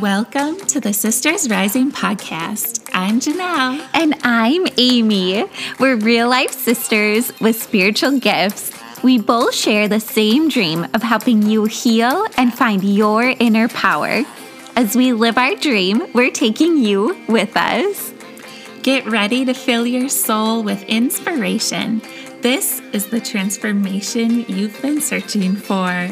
Welcome to the Sisters Rising podcast. I'm Jinelle. And I'm Amy. We're real life sisters with spiritual gifts. We both share the same dream of helping you heal and find your inner power. As we live our dream, we're taking you with us. Get ready to fill your soul with inspiration. This is the transformation you've been searching for.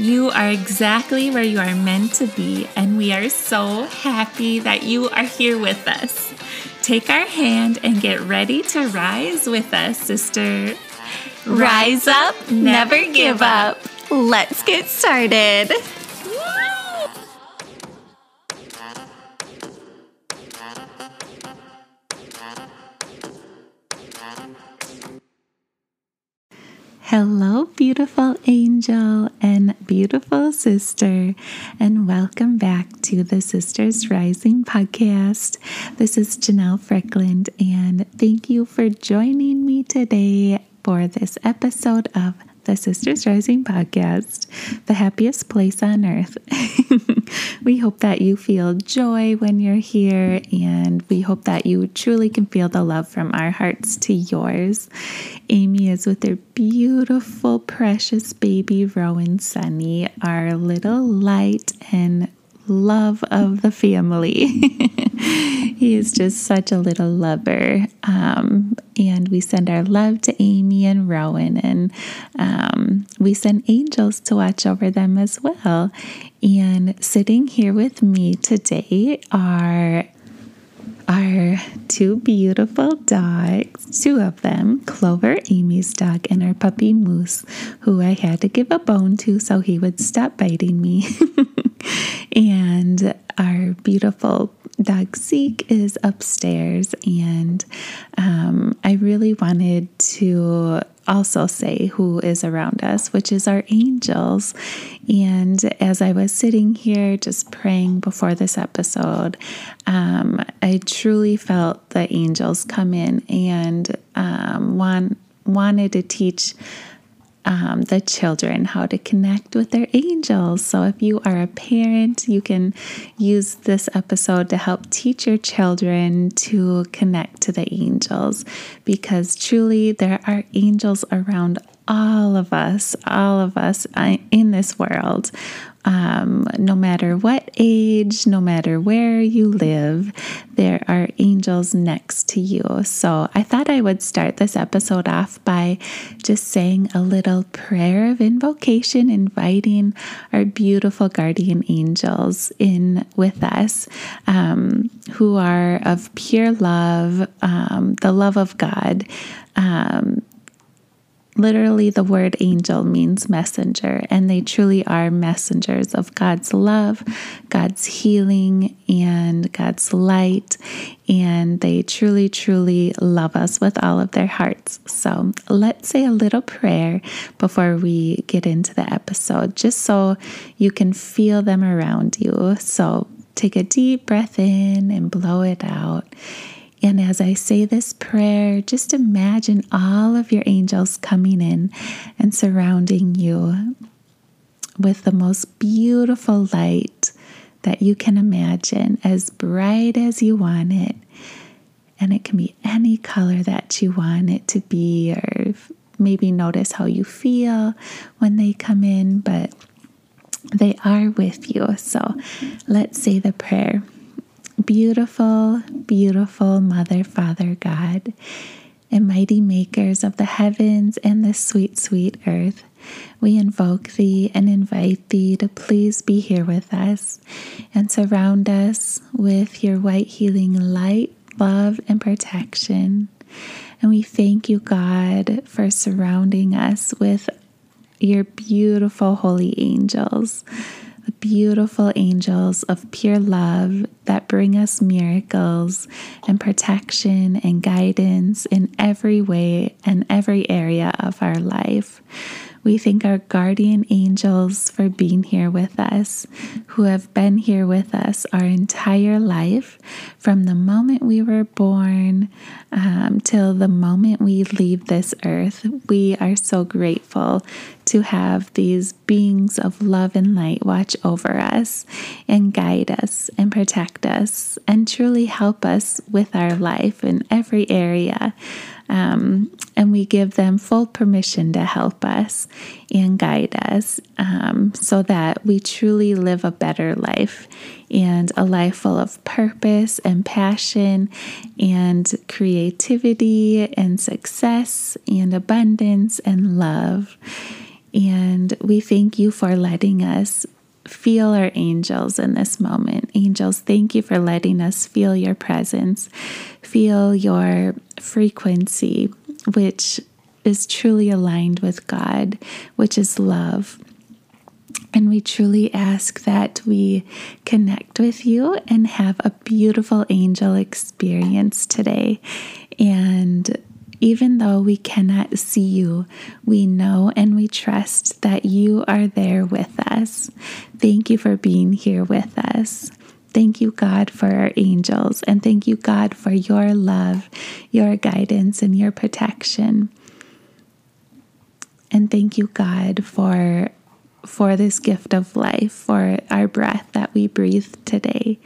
You are exactly where you are meant to be, and we are so happy that you are here with us. Take our hand and get ready to rise with us, sister. Rise up, never give up. Let's get started. Hello, beautiful angel and beautiful sister, and welcome back to the Sisters Rising podcast. This is Jinelle Fryklund, and thank you for joining me today for this episode of the Sisters Rising podcast, the happiest place on earth. we hope that you feel joy when you're here, and we hope that you truly can feel the love from our hearts to yours. Amy is with her beautiful, precious baby Rowan Sunny, our little light and love of the family. he is just such a little lover. Um, and we send our love to Amy and Rowan, and um, we send angels to watch over them as well. And sitting here with me today are our two beautiful dogs, two of them, Clover, Amy's dog, and our puppy Moose, who I had to give a bone to so he would stop biting me. and our beautiful dog Zeke is upstairs, and um, I really wanted to also say who is around us, which is our angels. And as I was sitting here just praying before this episode, um, I truly felt the angels come in and um, want, wanted to teach um, the children how to connect with their angels. So, if you are a parent, you can use this episode to help teach your children to connect to the angels because truly there are angels around all of us, all of us uh, in this world um, no matter what age, no matter where you live, there are angels next to you. So I thought I would start this episode off by just saying a little prayer of invocation, inviting our beautiful guardian angels in with us, um, who are of pure love, um, the love of God. Um, Literally, the word angel means messenger, and they truly are messengers of God's love, God's healing, and God's light. And they truly, truly love us with all of their hearts. So let's say a little prayer before we get into the episode, just so you can feel them around you. So take a deep breath in and blow it out. And as I say this prayer, just imagine all of your angels coming in and surrounding you with the most beautiful light that you can imagine, as bright as you want it. And it can be any color that you want it to be, or maybe notice how you feel when they come in, but they are with you. So let's say the prayer. Beautiful, beautiful Mother, Father, God, and mighty makers of the heavens and the sweet, sweet earth, we invoke thee and invite thee to please be here with us and surround us with your white healing light, love, and protection. And we thank you, God, for surrounding us with your beautiful holy angels beautiful angels of pure love that bring us miracles and protection and guidance in every way and every area of our life. We thank our guardian angels for being here with us, who have been here with us our entire life from the moment we were born um, till the moment we leave this earth. We are so grateful to have these beings of love and light watch over us and guide us and protect us and truly help us with our life in every area. Um, and we give them full permission to help us and guide us um, so that we truly live a better life and a life full of purpose and passion and creativity and success and abundance and love. And we thank you for letting us feel our angels in this moment. Angels, thank you for letting us feel your presence, feel your frequency, which is truly aligned with God, which is love. And we truly ask that we connect with you and have a beautiful angel experience today. And even though we cannot see you, we know and we trust that you are there with us. Thank you for being here with us. Thank you, God, for our angels, and thank you, God, for your love, your guidance, and your protection. And thank you, God, for for this gift of life, for our breath that we breathe today.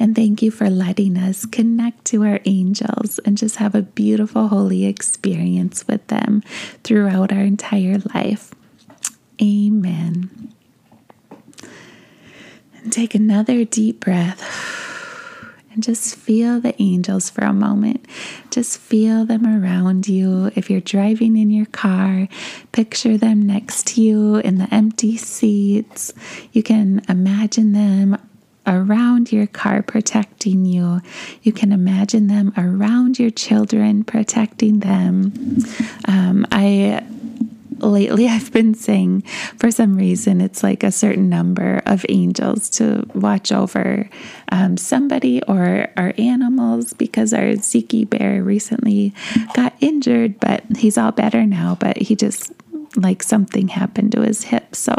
And thank you for letting us connect to our angels and just have a beautiful, holy experience with them throughout our entire life. Amen. And take another deep breath and just feel the angels for a moment. Just feel them around you. If you're driving in your car, picture them next to you in the empty seats. You can imagine them around your car protecting you. You can imagine them around your children protecting them. Um, I lately I've been saying for some reason it's like a certain number of angels to watch over um, somebody or our animals because our Ziki bear recently got injured, but he's all better now. But he just like something happened to his hip. So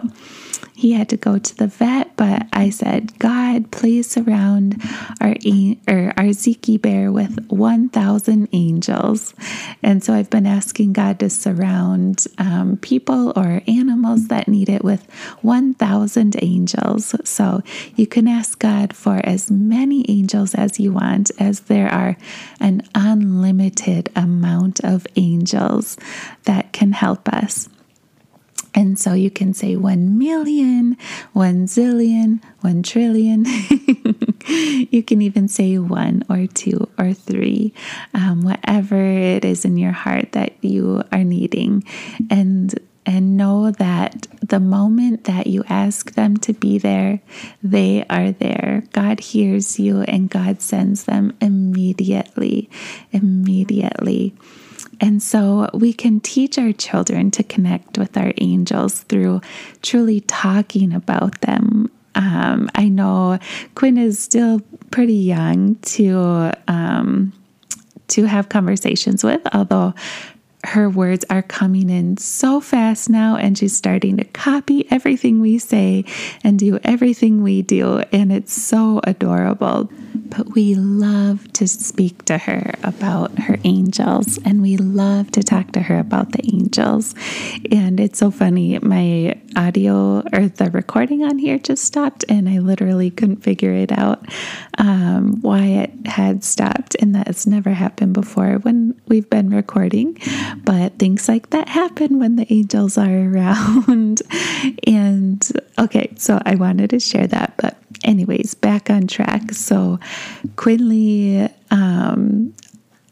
he had to go to the vet, but I said, God, please surround our or our Ziki bear with 1,000 angels. And so I've been asking God to surround um, people or animals that need it with 1,000 angels. So you can ask God for as many angels as you want, as there are an unlimited amount of angels that can help us. And so you can say 1 million, 1 zillion, 1 trillion. you can even say one or two or three, um, whatever it is in your heart that you are needing. And and know that the moment that you ask them to be there, they are there. God hears you and God sends them immediately. Immediately. And so we can teach our children to connect with our angels through truly talking about them. Um, I know Quinn is still pretty young to um, to have conversations with, although her words are coming in so fast now, and she's starting to copy everything we say and do everything we do. And it's so adorable. But we love to speak to her about her angels, and we love to talk to her about the angels. And it's so funny. My audio or the recording on here just stopped, and I literally couldn't figure it out um, why it had stopped. And that has never happened before when we've been recording but things like that happen when the angels are around. and okay, so I wanted to share that. But, anyways, back on track. So, Quinley um,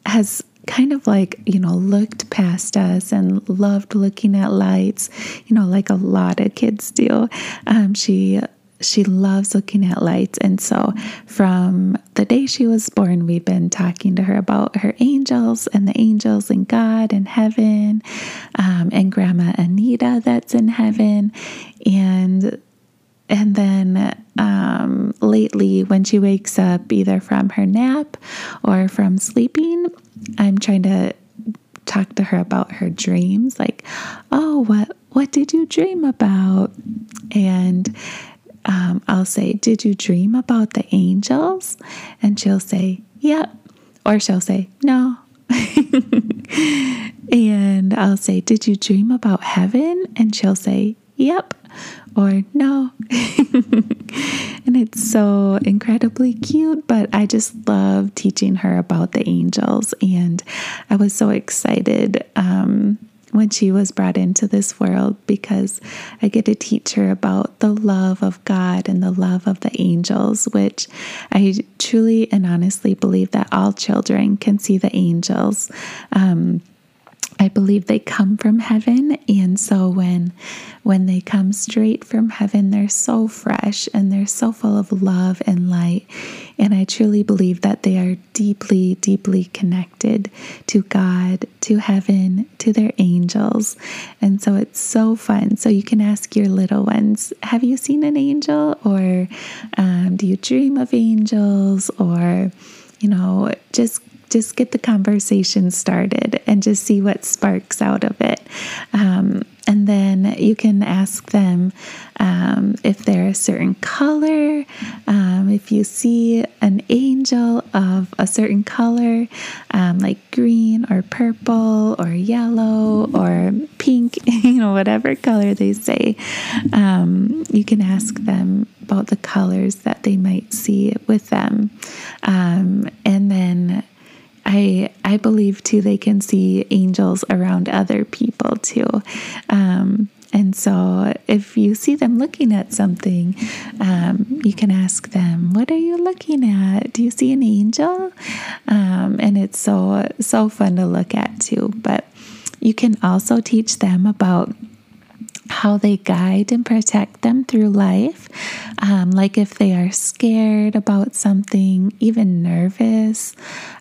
has kind of like, you know, looked past us and loved looking at lights, you know, like a lot of kids do. Um, she she loves looking at lights. And so, from the day she was born, we've been talking to her about her angels and the angels and God and heaven, um, and Grandma Anita that's in heaven. And and then um, lately, when she wakes up, either from her nap or from sleeping, I'm trying to talk to her about her dreams, like, oh, what what did you dream about? And um, I'll say, Did you dream about the angels? And she'll say, Yep. Or she'll say, No. and I'll say, Did you dream about heaven? And she'll say, Yep. Or no. and it's so incredibly cute, but I just love teaching her about the angels. And I was so excited. Um, when she was brought into this world because I get to teach her about the love of God and the love of the angels, which I truly and honestly believe that all children can see the angels. Um, I believe they come from heaven and so when when they come straight from heaven they're so fresh and they're so full of love and light and I truly believe that they are deeply deeply connected to God, to heaven, to their angels. And so it's so fun. So you can ask your little ones, have you seen an angel or um, do you dream of angels or you know, just just get the conversation started and just see what sparks out of it. Um, and then you can ask them um, if they're a certain color, um, if you see an angel of a certain color, um, like green or purple or yellow or pink, you know, whatever color they say, um, you can ask them about the colors that they might see with them. Um, and then I I believe too they can see angels around other people too. Um, and so, if you see them looking at something, um, you can ask them, "What are you looking at? Do you see an angel?" Um, and it's so so fun to look at too. But you can also teach them about how they guide and protect them through life. Um, like if they are scared about something, even nervous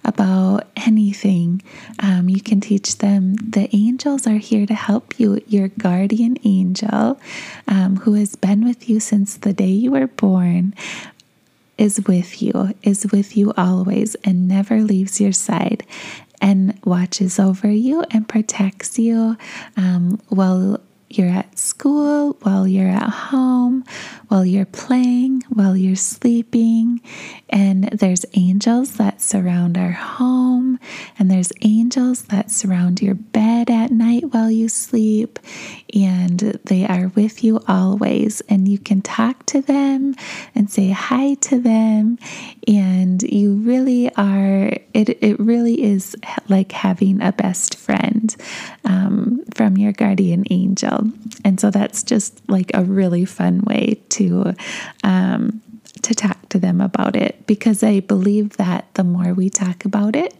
about anything, um, you can teach them the angels are here to help you. Your guardian angel, um, who has been with you since the day you were born, is with you, is with you always, and never leaves your side and watches over you and protects you um, while you're at school, while you're at home, while you're playing, while you're sleeping. And there's angels that surround our home, and there's angels that surround your bed at night while you sleep. And they are with you always. And you can talk to them and say hi to them. And you really are, it, it really is like having a best friend um, from your guardian angel. And so that's just like a really fun way to um, to talk to them about it. Because I believe that the more we talk about it,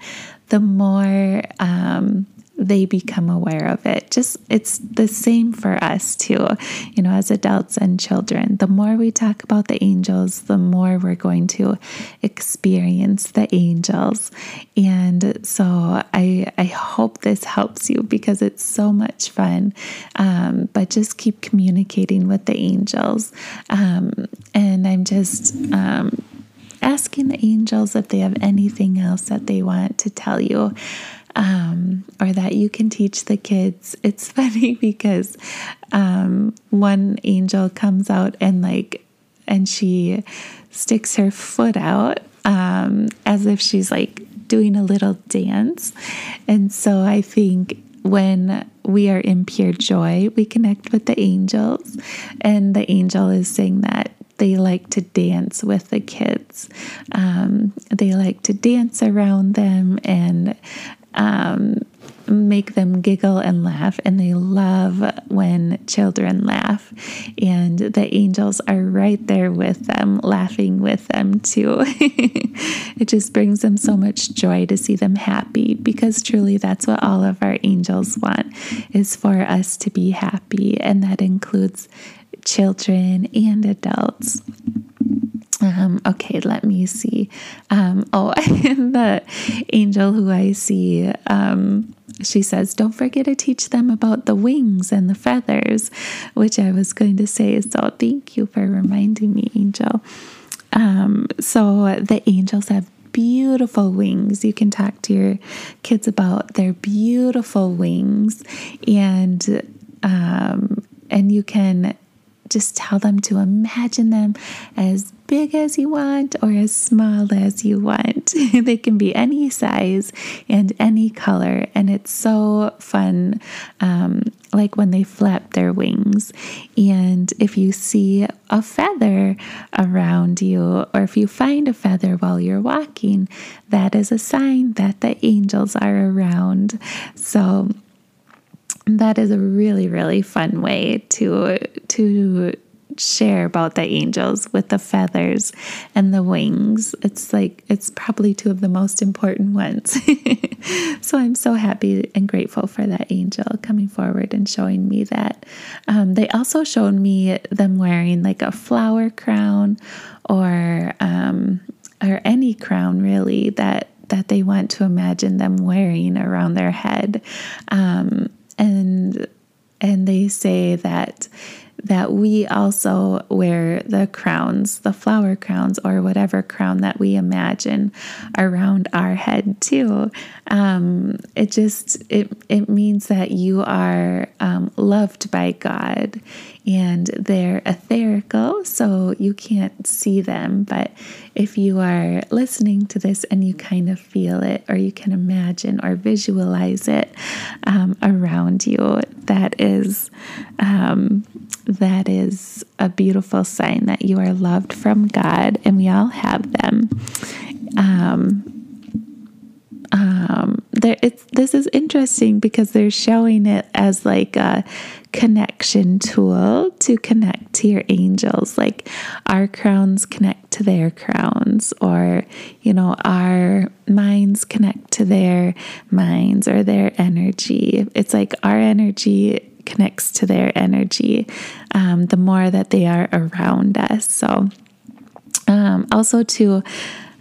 the more um, they become aware of it. Just it's the same for us too, you know, as adults and children. The more we talk about the angels, the more we're going to experience the angels. And so I I hope this helps you because it's so much fun. Um, but just keep communicating with the angels. Um, and I'm just um, asking the angels if they have anything else that they want to tell you um, or that you can teach the kids. It's funny because um, one angel comes out and like, and she sticks her foot out um, as if she's like doing a little dance. And so I think when we are in pure joy, we connect with the angels, and the angel is saying that they like to dance with the kids. Um, they like to dance around them and um, make them giggle and laugh, and they love when children laugh. And the angels are right there with them, laughing with them too. it just brings them so much joy to see them happy because truly that's what all of our angels want is for us to be happy, and that includes children and adults. Um, okay, let me see. Um, oh, the angel who I see, um, she says, Don't forget to teach them about the wings and the feathers, which I was going to say. So thank you for reminding me, angel. Um, so the angels have beautiful wings. You can talk to your kids about their beautiful wings and um, and you can just tell them to imagine them as big as you want or as small as you want. they can be any size and any color, and it's so fun. Um, like when they flap their wings. And if you see a feather around you, or if you find a feather while you're walking, that is a sign that the angels are around. So, that is a really really fun way to to share about the angels with the feathers and the wings. It's like it's probably two of the most important ones. so I'm so happy and grateful for that angel coming forward and showing me that. Um, they also showed me them wearing like a flower crown or um, or any crown really that that they want to imagine them wearing around their head. Um, and and they say that that we also wear the crowns, the flower crowns, or whatever crown that we imagine around our head too. Um, it just it it means that you are um, loved by God, and they're etherical, so you can't see them. But if you are listening to this and you kind of feel it, or you can imagine or visualize it um, around you, that is um, that is a beautiful sign that you are loved from God, and we all have them. Um, it's this is interesting because they're showing it as like a connection tool to connect to your angels. Like our crowns connect to their crowns, or you know, our minds connect to their minds or their energy. It's like our energy connects to their energy um, the more that they are around us. So, um, also, too,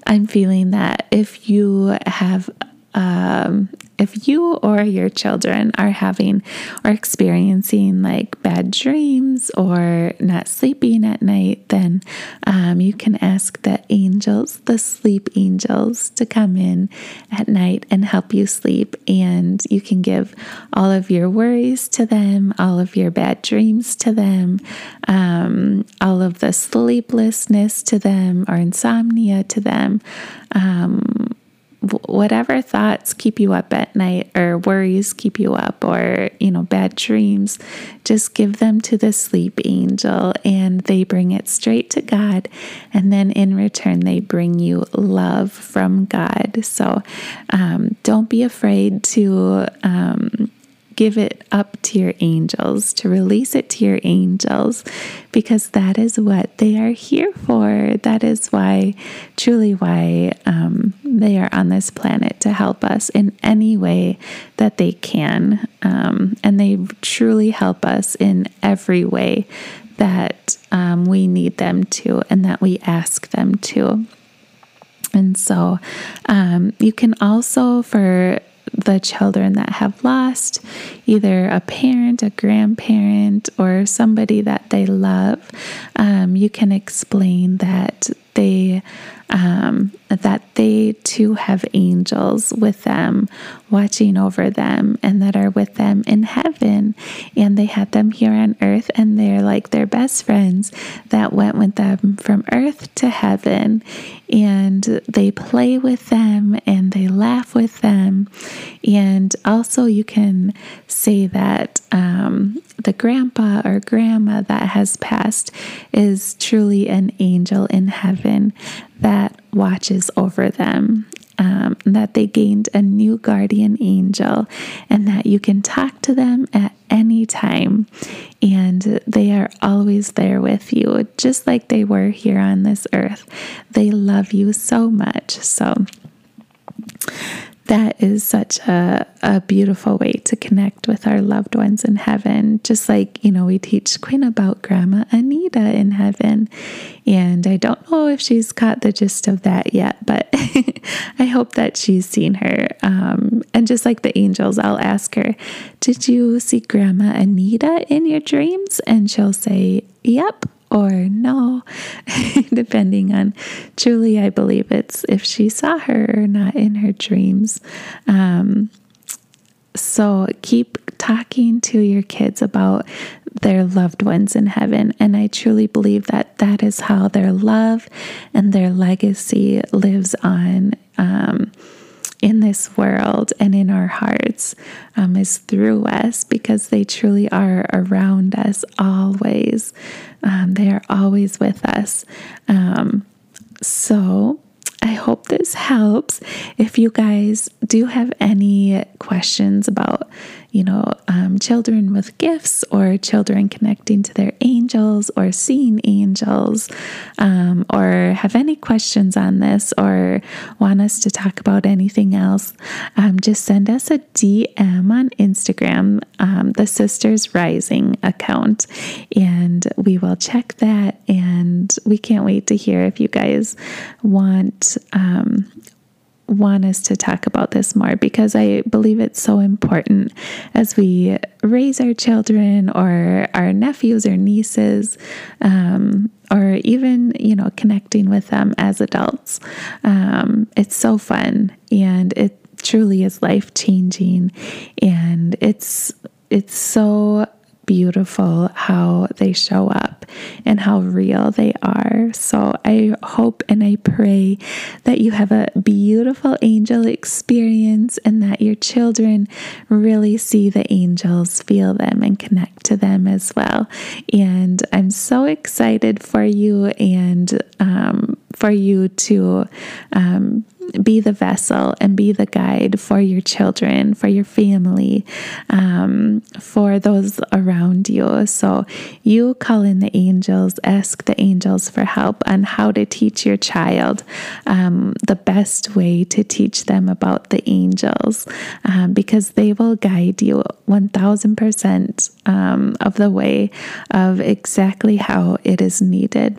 I'm feeling that if you have um, if you or your children are having or experiencing like bad dreams or not sleeping at night, then um, you can ask the angels, the sleep angels, to come in at night and help you sleep. And you can give all of your worries to them, all of your bad dreams to them, um, all of the sleeplessness to them or insomnia to them. Um, whatever thoughts keep you up at night or worries keep you up or you know bad dreams just give them to the sleep angel and they bring it straight to god and then in return they bring you love from god so um, don't be afraid to um, give it up to your angels, to release it to your angels, because that is what they are here for. That is why, truly, why um, they are on this planet to help us in any way that they can. Um, and they truly help us in every way that um, we need them to and that we ask them to. And so um, you can also, for the children that have lost either a parent, a grandparent, or somebody that they love, um, you can explain that they um, that they too have angels with them watching over them and that are with them in heaven. And they had them here on earth and they're like their best friends that went with them from earth to heaven. And they play with them and they laugh with them. And also you can say that um, the grandpa or grandma that has passed is truly an angel in heaven that watches over them. Um, that they gained a new guardian angel and that you can talk to them at any time and they are always there with you, just like they were here on this earth. They love you so much. So, that is such a, a beautiful way to connect with our loved ones in heaven. Just like, you know, we teach Quinn about Grandma Anita in heaven. And I don't know if she's caught the gist of that yet, but I hope that she's seen her. Um, and just like the angels, I'll ask her, Did you see Grandma Anita in your dreams? And she'll say, Yep or no, depending on truly, I believe it's if she saw her or not in her dreams. Um, so keep talking to your kids about their loved ones in heaven. And I truly believe that that is how their love and their legacy lives on. Um, in this world and in our hearts um, is through us because they truly are around us always. Um, they are always with us. Um, so, I hope this helps. If you guys do have any questions about you know, um, children with gifts or children connecting to their angels or seeing angels, um, or have any questions on this or want us to talk about anything else, um, just send us a DM on Instagram, um, the Sisters Rising account, and we will check that. And we can't wait to hear if you guys want um, want us to talk about this more because I believe it's so important as we raise our children or our nephews or nieces, um, or even, you know, connecting with them as adults. Um, it's so fun and it truly is life changing and it's it's so beautiful how they show up and how real they are. So I hope and I pray that you have a beautiful angel experience and that your children really see the angels, feel them, and connect to them as well. And I'm so excited for you and um, for you to. Um, be the vessel and be the guide for your children, for your family, um, for those around you. So you call in the angels, ask the angels for help on how to teach your child um, the best way to teach them about the angels um, because they will guide you 1000% um, of the way of exactly how it is needed.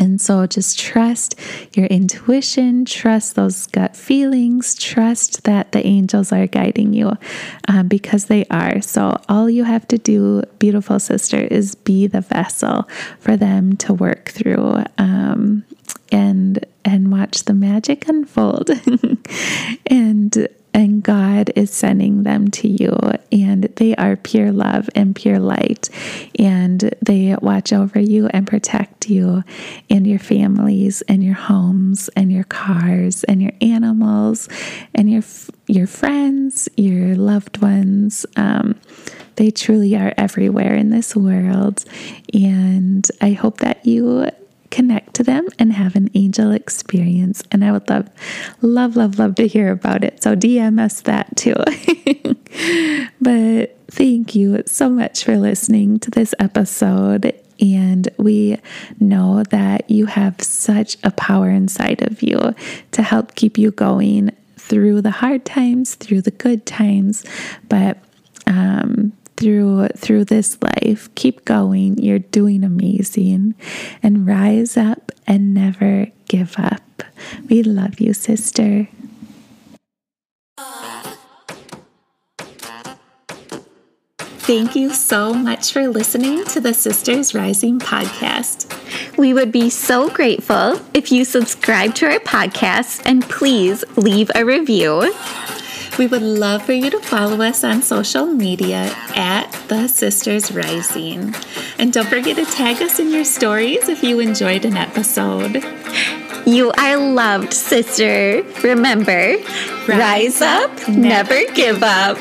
And so just trust your intuition, trust those gut feelings, trust that the angels are guiding you um, because they are. So all you have to do, beautiful sister, is be the vessel for them to work through. Um, and and watch the magic unfold and and God is sending them to you, and they are pure love and pure light, and they watch over you and protect you and your families and your homes and your cars and your animals and your your friends, your loved ones. Um, they truly are everywhere in this world, and I hope that you connect to them and have an angel experience. And I would love, love, love, love to hear about it. So DM us that too. but thank you so much for listening to this episode. And we know that you have such a power inside of you to help keep you going through the hard times, through the good times. But um, through through this life. Keep going. You're doing amazing. And rise up and never give up. We love you, sister. Thank you so much for listening to the Sisters Rising podcast. We would be so grateful if you subscribe to our podcast and please leave a review. We would love for you to follow us on social media at The Sisters Rising. And don't forget to tag us in your stories if you enjoyed an episode. You are loved, sister. Remember, rise, rise up, never give up.